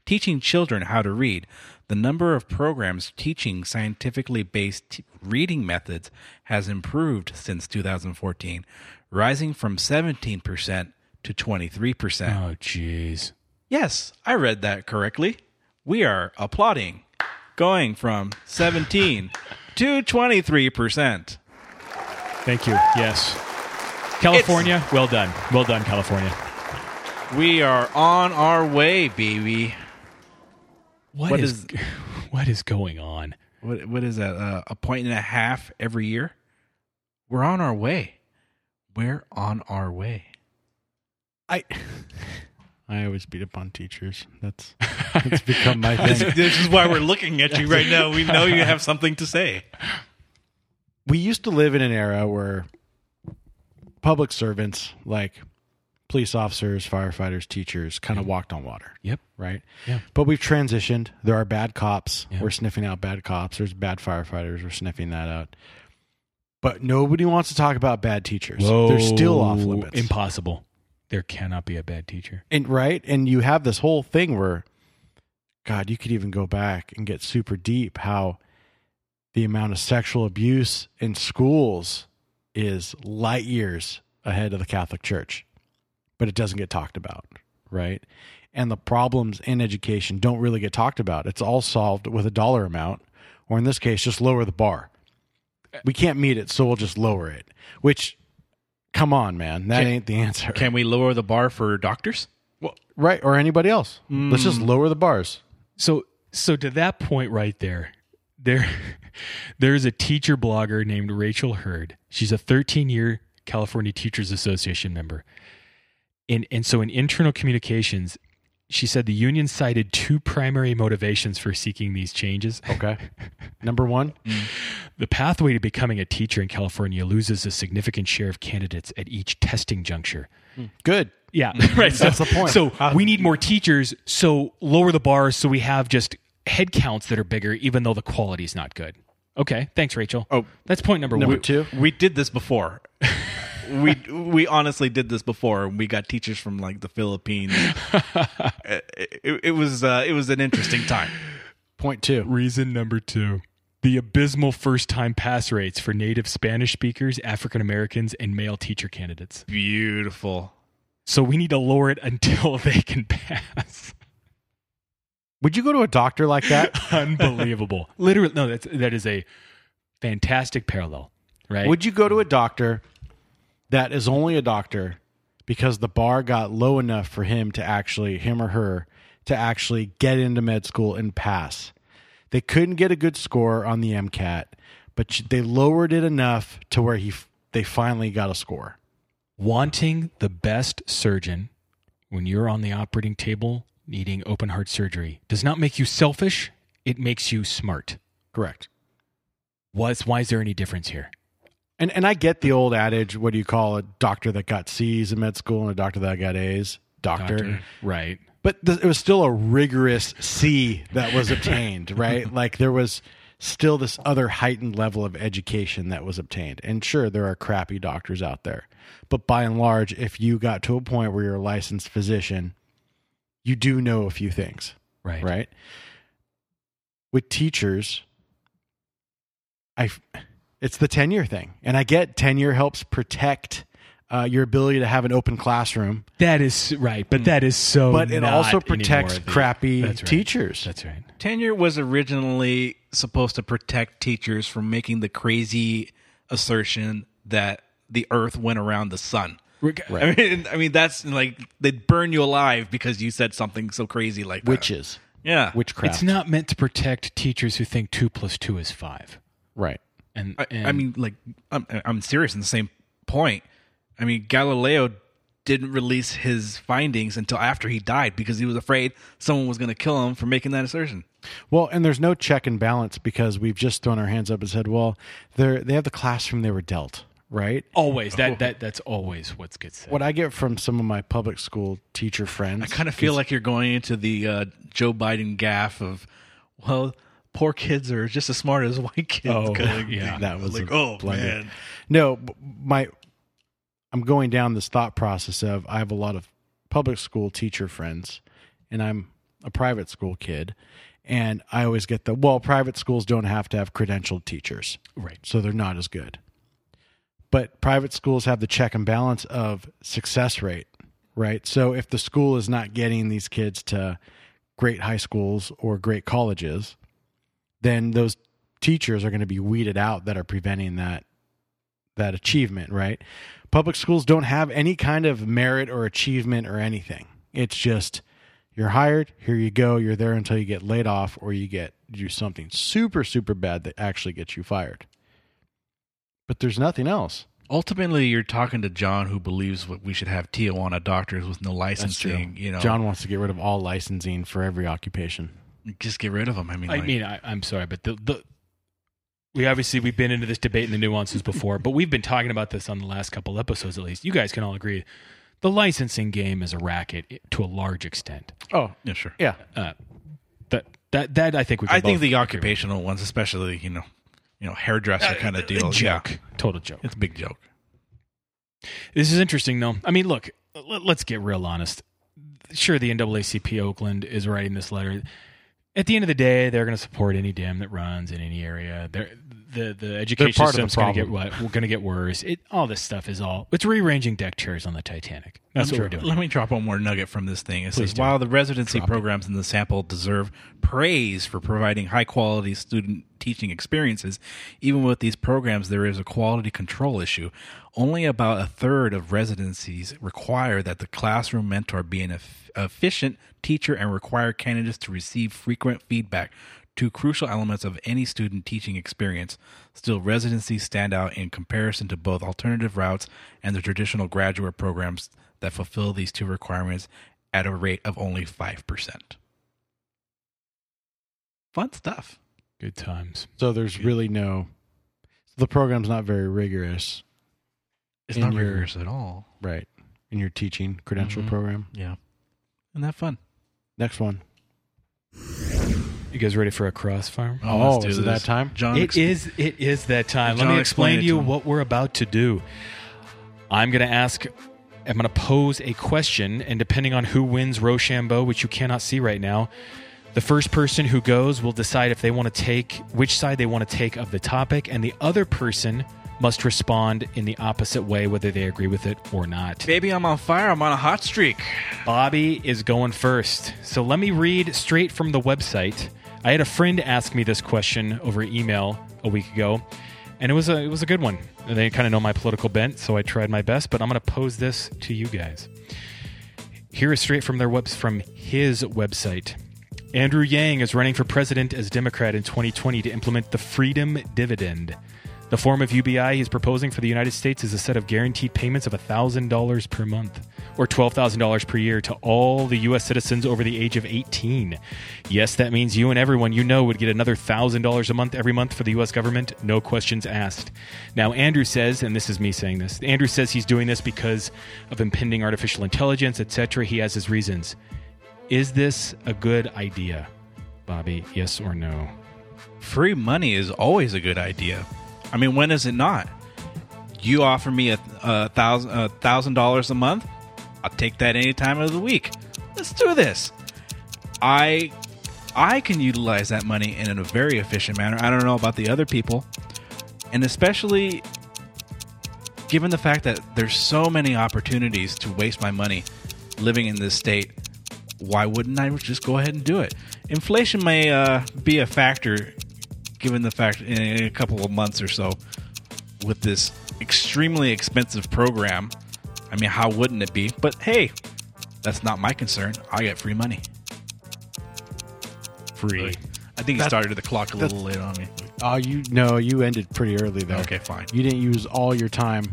teaching children how to read. The number of programs teaching scientifically based reading methods has improved since 2014, rising from 17% to 23%. Oh, jeez. Yes, I read that correctly. We are applauding, going from 17 to 23%. Thank you. Yes. California, well done. Well done, California. We are on our way, baby. What What is, is- what is going on? What what is that? Uh, a point and a half every year. We're on our way. We're on our way. I I always beat up on teachers. That's it's become my thing. this is why we're looking at you right now. We know you have something to say. we used to live in an era where public servants like police officers, firefighters, teachers kind of walked on water. Yep. Right? Yeah. But we've transitioned. There are bad cops. Yeah. We're sniffing out bad cops. There's bad firefighters. We're sniffing that out. But nobody wants to talk about bad teachers. They're still off Whoa. limits. Impossible. There cannot be a bad teacher. and right and you have this whole thing where god you could even go back and get super deep how the amount of sexual abuse in schools is light years ahead of the catholic church but it doesn't get talked about right and the problems in education don't really get talked about it's all solved with a dollar amount or in this case just lower the bar we can't meet it so we'll just lower it which come on man that Can- ain't the answer Can we lower the bar for doctors? Well, Right, or anybody else. Let's just mm. lower the bars. So so to that point right there, there there's a teacher blogger named Rachel Hurd. She's a 13 year California Teachers Association member. And and so in internal communications, she said the union cited two primary motivations for seeking these changes. Okay. Number one, mm. The pathway to becoming a teacher in California loses a significant share of candidates at each testing juncture. Hmm. good. Yeah, hmm. right. So, That's the point. So ah. we need more teachers. So lower the bar so we have just head counts that are bigger, even though the quality is not good. Okay, thanks, Rachel. Oh. that's point number, Number one. two, We did this before. we we honestly did this before. We got teachers from like the Philippines. it, it, it was uh, it was an interesting time. point two. Reason number two: the abysmal first-time pass rates for native Spanish speakers, African Americans, and male teacher candidates. Beautiful. So we need to lower it until they can pass. Would you go to a doctor like that? Unbelievable. Literally, no. That's that is a fantastic parallel, right? Would you go to a doctor that is only a doctor because the bar got low enough for him to actually, him or her, to actually get into med school and pass? They couldn't get a good score on the MCAT, but they lowered it enough to where he they finally got a score. wanting the best surgeon when you're on the operating table needing open heart surgery does not make you selfish, it makes you smart. Correct. What's, why is there any difference here? And and I get the old adage, what do you call a doctor that got C's in med school and a doctor that got A's? Doctor. Right. But th- it was still a rigorous C that was obtained, right? Like there was still this other heightened level of education that was obtained. And sure, there are crappy doctors out there. But by and large, if you got to a point where you're a licensed physician, you do know a few things, Right. right? With teachers, I it's the tenure thing. And I get tenure helps protect uh, your ability to have an open classroom, That is right, but that is so. but it not also protects the- crappy That's right. teachers. That's right. Tenure was originally supposed to protect teachers from making the crazy assertion that the Earth went around the sun. I mean, I mean that's like they'd burn you alive because you said something so crazy like that. Witches, yeah, witchcraft. It's not meant to protect teachers who think two plus two is five. right. And, I, and I mean, like I'm, I'm serious in the same point. I mean, Galileo didn't release his findings until after he died because he was afraid someone was going to kill him for making that assertion. Well, and there's no check and balance because we've just thrown our hands up and said, "Well, they they have the classroom they were dealt." Right. always that that that's always what gets said. What I get from some of my public school teacher friends, I kind of feel like you're going into the uh, Joe Biden gaffe of, well, poor kids are just as smart as white kids. Oh, kind of yeah. that was like, oh blunder. man, No, my I'm going down this thought process of I have a lot of public school teacher friends and I'm a private school kid and I always get the well private schools don't have to have credentialed teachers. right. So they're not as good. But private schools have the check and balance of success rate, right? So if the school is not getting these kids to great high schools or great colleges, then those teachers are going to be weeded out that are preventing that that achievement, right? Public schools don't have any kind of merit or achievement or anything. It's just you're hired, here you go, you're there until you get laid off or you get do something super super bad that actually gets you fired. But there's nothing else. ultimately, you're talking to John, who believes what we should have Tijuana doctors with no licensing. You know, John wants to get rid of all licensing for every occupation. Just get rid of them. I mean, I like, mean, I, I'm sorry, but the, the we obviously we've been into this debate and the nuances before, but we've been talking about this on the last couple episodes at least. You guys can all agree, the licensing game is a racket to a large extent. Oh, yeah, sure. yeah. Uh, that that that I think we. Can I think the agree occupational ones, especially you know, you know, hairdresser kind of deal. A joke, Yeah, total joke. it's a big joke. This is interesting, though. I mean, look, let, let's get real honest. Sure, the NAACP Oakland is writing this letter. At the end of the day, they're going to support any dam that runs in any area. They're, the the education system's going to get what we're going to get worse. It all this stuff is all it's rearranging deck chairs on the Titanic. That's what we're doing. Let me drop one more nugget from this thing. It Please says do. while the residency programs in the sample deserve praise for providing high quality student teaching experiences, even with these programs there is a quality control issue. Only about a third of residencies require that the classroom mentor be an efficient teacher and require candidates to receive frequent feedback. Two crucial elements of any student teaching experience. Still, residencies stand out in comparison to both alternative routes and the traditional graduate programs that fulfill these two requirements at a rate of only 5%. Fun stuff. Good times. So there's really no. The program's not very rigorous, It's not your- rigorous at all. right? In your teaching credential Mhm. program. Yeah. Isn't that fun? Next one. You guys ready for a crossfire? Oh, let's oh, do is it that time? John, It ex- is. It is that time. Let John, me explain explain it to you to him. what we're about to do. I'm going to ask. I'm going to pose a question, and depending on who wins Rochambeau, which you cannot see right now, the first person who goes will decide if they want to take which side they want to take of the topic, and the other person must respond in the opposite way, whether they agree with it or not. Baby, I'm on fire. I'm on a hot streak. Bobby is going first. So let me read straight from the website. I had a friend ask me this question over email a week ago, and it was a it was a good one. They kind of know my political bent, so I tried my best. But I'm going to pose this to you guys. Here is straight from their webs from his website. Andrew Yang is running for president as Democrat in 2020 to implement the Freedom Dividend. The form of UBI he's proposing for the United States is a set of guaranteed payments of $1,000 per month. Or $12,000 per year to all the U.S. citizens over the age of 18. Yes, that means you and everyone you know would get another $1,000 a month every month for the U.S. government, no questions asked. Now, Andrew says, and this is me saying this, Andrew says he's doing this because of impending artificial intelligence, etc. He has his reasons. Is this a good idea, Bobby? Yes or no? Free money is always a good idea. I mean, when is it not? You offer me a, thousand dollars a month, I'll take that any time of the week. Let's do this. I I can utilize that money in a very efficient manner. I don't know about the other people, and especially given the fact that there's so many opportunities to waste my money living in this state. Why wouldn't I just go ahead and do it? Inflation may uh, be a factor, given the fact in a couple of months or so, with this extremely expensive program. I mean, how wouldn't it be? But hey, that's not my concern. I get free money. Free. I think you started the clock a little late on me. Oh, you no, you ended pretty early though. Okay, fine. You didn't use all your time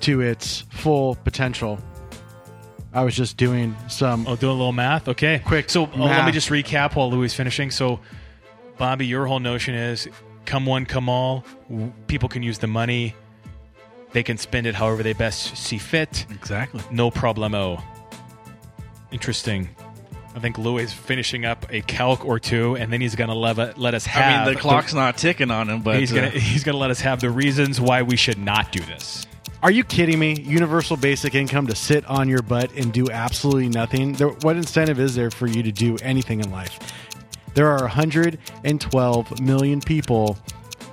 to its full potential. I was just doing some. Oh, doing a little math. Okay, Quick So oh, let me just recap while Louis is finishing. So, Bobby, your whole notion is come one, come all. People can use the money. They can spend it however they best see fit. Exactly. No problemo. Interesting. I think Louis is finishing up a calc or two, and then he's going to let, let us have. I mean, the clock's not ticking on him, but he's uh, gonna he's gonna let us have the reasons why we should not do this. Are you kidding me? Universal basic income to sit on your butt and do absolutely nothing. There, what incentive is there for you to do anything in life? There are 112 million people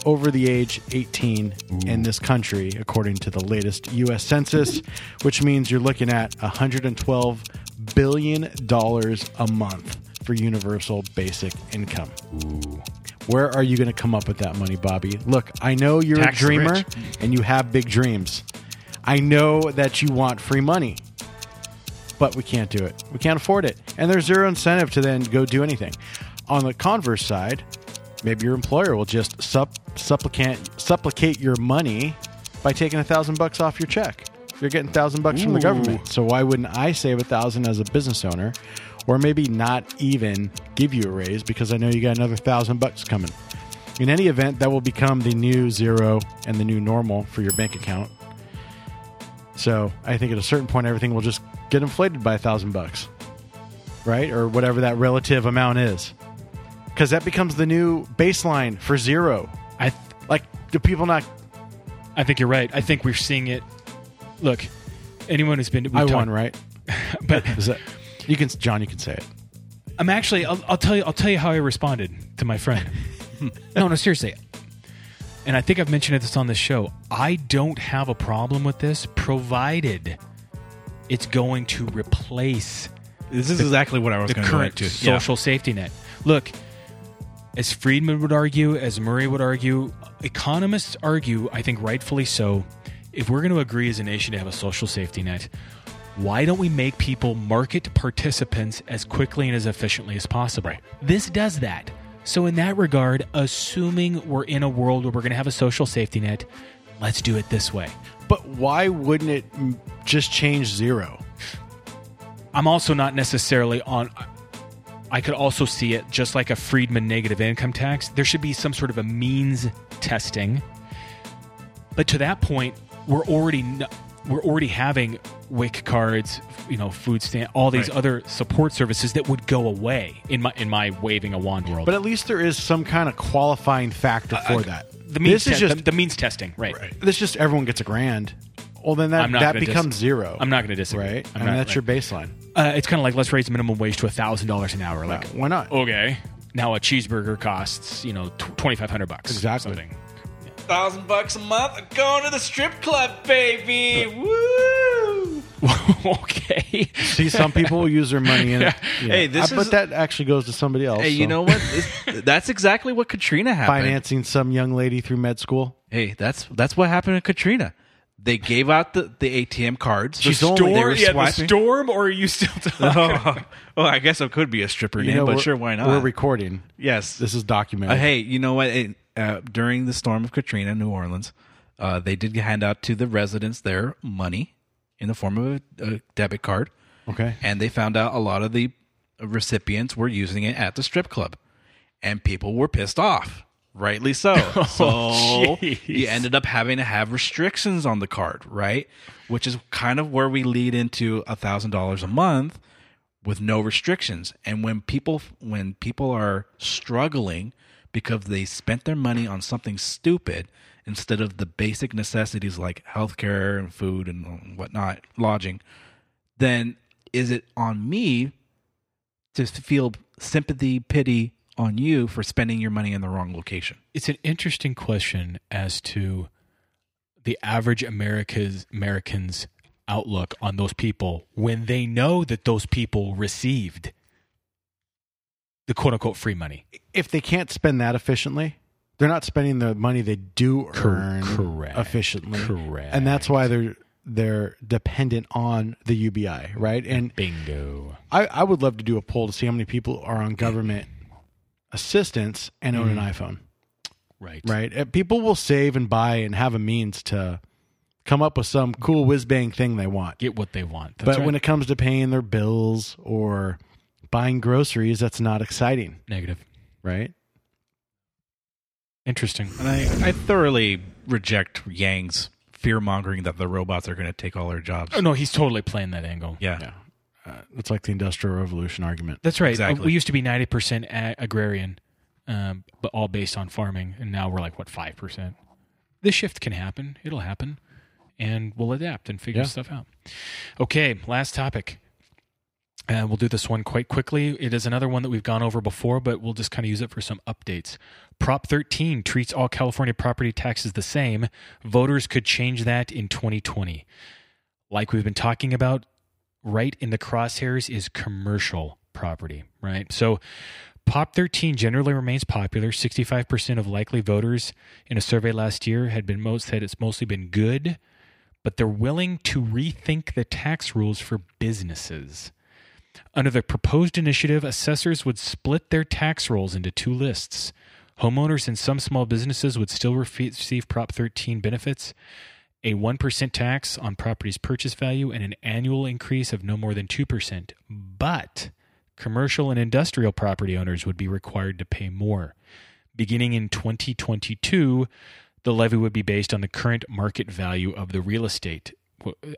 over the age 18 in this country, according to the latest U.S. Census, which means you're looking at 112 billion dollars a month for universal basic income. Where are you going to come up with that money, Bobby? Look, I know you're Tax a dreamer rich. and you have big dreams. I know that you want free money, but we can't do it. We can't afford it. And there's zero incentive to then go do anything. On the converse side, maybe your employer will just sup- supplicate supplicate your money by taking a thousand bucks off your check. You're getting a thousand bucks from the Ooh. government. So why wouldn't I save a thousand as a business owner? Or maybe not even give you a raise because I know you got another thousand bucks coming. In any event, that will become the new zero and the new normal for your bank account. So I think at a certain point, everything will just get inflated by a thousand bucks, right? Or whatever that relative amount is. Because that becomes the new baseline for zero. I th- Like, do people not? I think you're right. I think we're seeing it. Look, anyone who's been we've I talked- won, right? but Is that you can, John? You can say it. I'm actually. I'll, I'll tell you. I'll tell you how I responded to my friend. no, no, seriously. And I think I've mentioned this on this show. I don't have a problem with this, provided it's going to replace this is exactly what I was the going to current to. social safety net. Look, as Friedman would argue, as Murray would argue, economists argue, I think rightfully so, if we're going to agree as a nation to have a social safety net, why don't we make people market participants as quickly and as efficiently as possible? This does that. So, in that regard, assuming we're in a world where we're going to have a social safety net, let's do it this way. But why wouldn't it just change zero? I'm also not necessarily on. I could also see it just like a Friedman negative income tax. There should be some sort of a means testing. But to that point, we're already we're already having WIC cards, you know, food stamp, all these Right. other support services that would go away in my in my waving a wand world. But at least there is some kind of qualifying factor uh, for uh, that. the means this is te- just the, the means testing, right? this just everyone gets a grand. Well, then that that becomes dis- zero. I'm not going to disagree. right. I'm and not- that's your baseline. Uh, it's kind of like let's raise minimum wage to thousand dollars an hour. Like, Why not? okay, now a cheeseburger costs you know twenty five hundred bucks. Exactly. Something. Thousand bucks a month, I'm going to the strip club, baby. Woo! okay. See, some people use their money in it. Yeah. Hey, this Uh, but that actually goes to somebody else. Hey, you so. know what? It's- that's exactly what Katrina happened. financing some young lady through med school. Hey, that's that's what happened to Katrina. They gave out the, the ATM cards. She's the only- they were yeah, the swiping. storm, or are you still talking? oh, I guess it could be a stripper You name, know, but we're- sure, why not? We're recording. yes, This is documented. Uh, hey, you know what? It, uh, during the storm of Katrina, in New Orleans, uh, they did hand out to the residents there money in the form of a, a debit card, Okay. and they found out a lot of the recipients were using it at the strip club, and people were pissed off. Rightly so. Oh, so jeez. you ended up having to have restrictions on the card, right? Which is kind of where we lead into a thousand dollars a month with no restrictions. And when people when people are struggling because they spent their money on something stupid instead of the basic necessities like healthcare and food and whatnot, lodging, then is it on me to feel sympathy, pity on you for spending your money in the wrong location? It's an interesting question as to the average America's Americans outlook on those people when they know that those people received the quote unquote free money. If they can't spend that efficiently, they're not spending the money they do earn correct. efficiently. Correct. And that's why they're they're dependent on the UBI, right? And Bingo. I, I would love to do a poll to see how many people are on government assistance and own an mm. iPhone. Right. right? People will save and buy and have a means to come up with some cool whiz bang thing they want. Get what they want. That's but right. when it comes to paying their bills or buying groceries, that's not exciting, negative. right? Interesting. And I, I thoroughly reject Yang's fear mongering that the robots are going to take all our jobs. Oh no, he's totally playing that angle. Yeah. Yeah. Uh, it's like the Industrial Revolution argument. That's right. Exactly. We used to be ninety percent agrarian, um, but all based on farming, and now we're like what five percent. This shift can happen. It'll happen, and we'll adapt and figure Yeah. stuff out. Okay, last topic. And we'll do this one quite quickly. It is another one that we've gone over before, but we'll just kind of use it for some updates. Prop 13 treats all California property taxes the same. Voters could change that in 2020. Like we've been talking about, right in the crosshairs is commercial property, right? So Prop 13 generally remains popular. 65% of likely voters in a survey last year had been most said it's mostly been good, but they're willing to rethink the tax rules for businesses. Under the proposed initiative, assessors would split their tax rolls into two lists. Homeowners and some small businesses would still receive Prop 13 benefits, a 1% tax on property's purchase value, and an annual increase of no more than 2%. But commercial and industrial property owners would be required to pay more. Beginning in 2022, the levy would be based on the current market value of the real estate,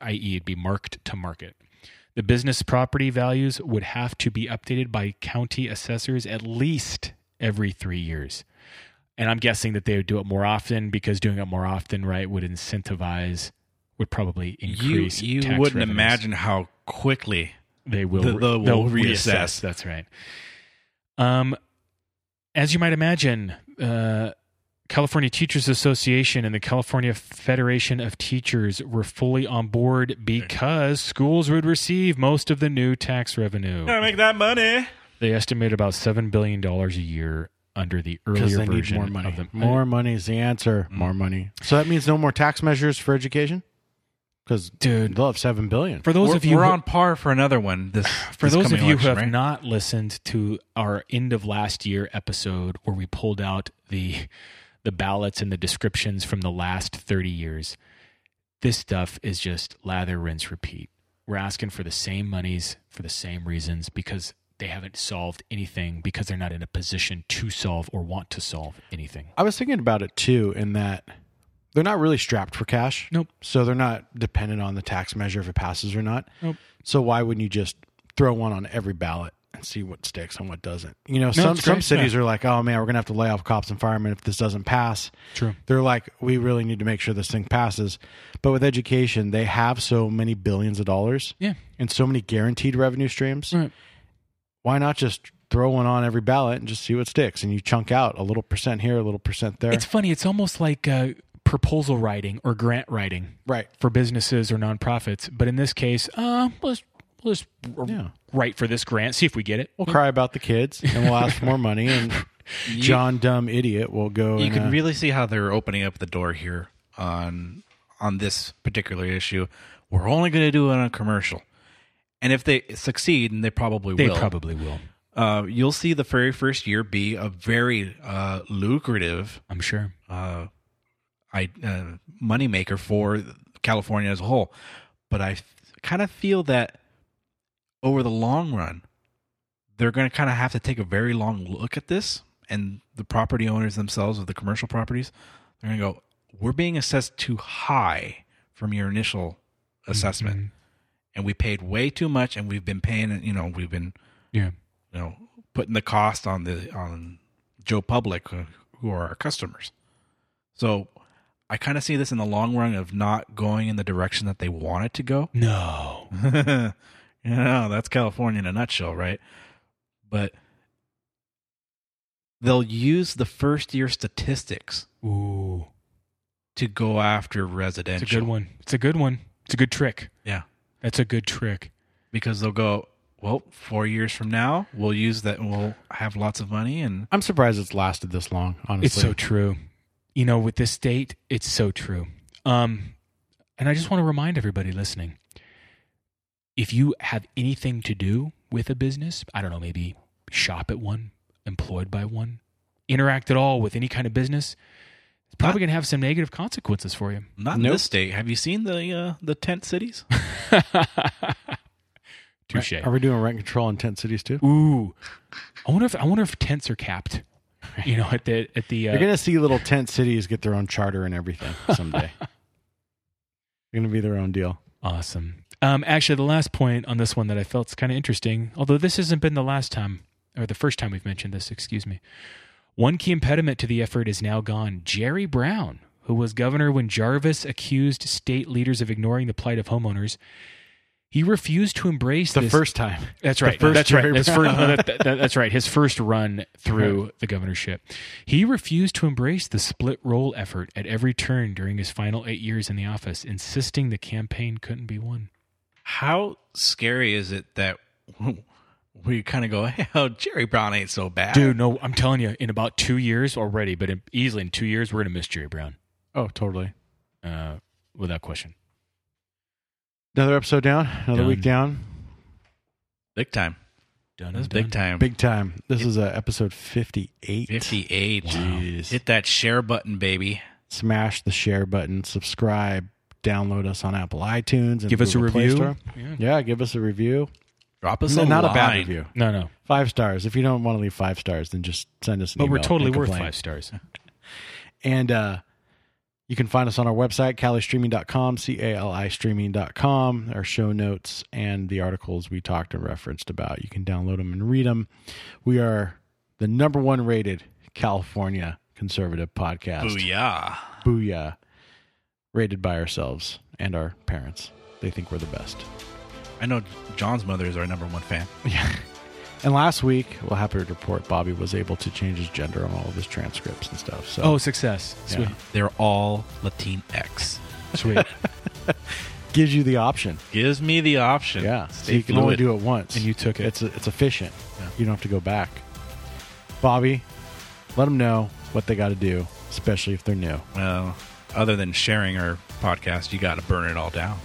i.e., it'd be marked to market. The business property values would have to be updated by county assessors at least every three years. And I'm guessing that they would do it more often because doing it more often, right, would incentivize, would probably increase. you tax wouldn't revenues. imagine how quickly they will. the- the- they'll will reassess. That's right. Um, as you might imagine, uh, California Teachers Association and the California Federation of Teachers were fully on board because schools would receive most of the new tax revenue. make that money. They estimate about seven billion dollars a year under the Because earlier they need version more money. of the more money is the answer. More money. So that means no more tax measures for education? Because Dude. they'll have seven billion. For those we're, of you we're who- on par for another one. This For this those of coming you who election, have right? not listened to our end of last year episode where we pulled out the the ballots and the descriptions from the last 30 years, this stuff is just lather, rinse, repeat. We're asking for the same monies for the same reasons because they haven't solved anything because they're not in a position to solve or want to solve anything. I was thinking about it too, in that they're not really strapped for cash. Nope. So they're not dependent on the tax measure if it passes or not. Nope. So why wouldn't you just throw one on every ballot and see what sticks and what doesn't? You know, No, some some cities yeah. are like, oh man, we're gonna have to lay off cops and firemen if this doesn't pass. True. They're like, we really need to make sure this thing passes. But with education, they have so many billions of dollars Yeah. and so many guaranteed revenue streams. Right. Why not just throw one on every ballot and just see what sticks? And you chunk out a little percent here, a little percent there. It's funny. It's almost like uh, proposal writing or grant writing. right. for businesses or nonprofits. But in this case, uh, let's let's r- Yeah. write for this grant, see if we get it. We'll cry about the kids and we'll ask for more money. And John Dumb Idiot will go. you and, can uh, really see how they're opening up the door here on on this particular issue. We're only going to do it on a commercial, and if they succeed, and they probably They will, probably will. uh, you'll see the very first year be a very uh, lucrative I'm sure. uh, I, uh, moneymaker for California as a whole. but I kind of feel that over the long run, they're going to kind of have to take a very long look at this, and the property owners themselves of the commercial properties, they're going to go, "We're being assessed too high from your initial assessment, and we paid way too much, and we've been paying, you know, we've been, Yeah. you know, putting the cost on the on Joe Public, who, who are our customers." So. I kind of see this in the long run of not going in the direction that they want it to go. No. yeah, that's California in a nutshell, right? But they'll use the first year statistics Ooh. to go after residential. It's a good one. It's a good one. It's a good trick. Yeah. That's a good trick. Because they'll go, well, four years from now, we'll use that and we'll have lots of money. And I'm surprised it's lasted this long. Honestly, It's so true. You know, with this state, it's so true. Um, and I just want to remind everybody listening if you have anything to do with a business, I don't know, maybe shop at one, employed by one, interact at all with any kind of business, it's probably going to have some negative consequences for you. not in this state. Have you seen the uh, the tent cities? Touche. Are we doing rent control in tent cities too? Ooh, I wonder if I wonder if tents are capped. You know, at the at the uh, You're gonna see little tent cities get their own charter and everything someday. They're gonna be their own deal. Awesome. Um, actually, the last point on this one that I felt is kind of interesting, although this hasn't been the last time or the first time we've mentioned this, excuse me. One key impediment to the effort is now gone. Jerry Brown, who was governor when Jarvis accused state leaders of ignoring the plight of homeowners, he refused to embrace The this. first time. That's right. first that's right. His Brown. first, that- that- that's right. His first run through the governorship. He refused to embrace the split roll effort at every turn during his final eight years in the office, insisting the campaign couldn't be won. How scary is it that we kind of go, hey, oh, Jerry Brown ain't so bad. Dude, no, I'm telling you, in about two years already, but in, easily in two years, we're going to miss Jerry Brown, Oh, totally. uh, without question. Another episode down. Another Done. week down. Big time. Done That's and big time. Big time. This is uh, episode 58. 58. Jeez. Hit that share button, baby. Smash the share button. Subscribe. Download us on Apple iTunes. And Give us a review. Yeah. Yeah, give us a review. Drop us No, a not a bad review. No, no, Five stars. If you don't want to leave five stars, then just send us an but we're totally worth complain. five stars. And uh, you can find us on our website, calistreaming.com, C A L I streaming.com. Our show notes and the articles we talked and referenced about. You can download them and read them. We are the number one rated California conservative podcast. Booyah. Booyah. Rated by ourselves and our parents. They think we're the best. I know John's mother is our number one fan. Yeah. And last week, we're happy to report Bobby was able to change his gender on all of his transcripts and stuff. So Oh, success. Yeah. Sweet. They're all Latinx. Sweet. gives you the option. Gives me the option. Yeah, so Stay you can only fluid. do it once, And you took it. It's it's efficient. Yeah. You don't have to go back. Bobby, let them know what they got to do, especially if they're new. Well, other than sharing our podcast, you got to burn it all down.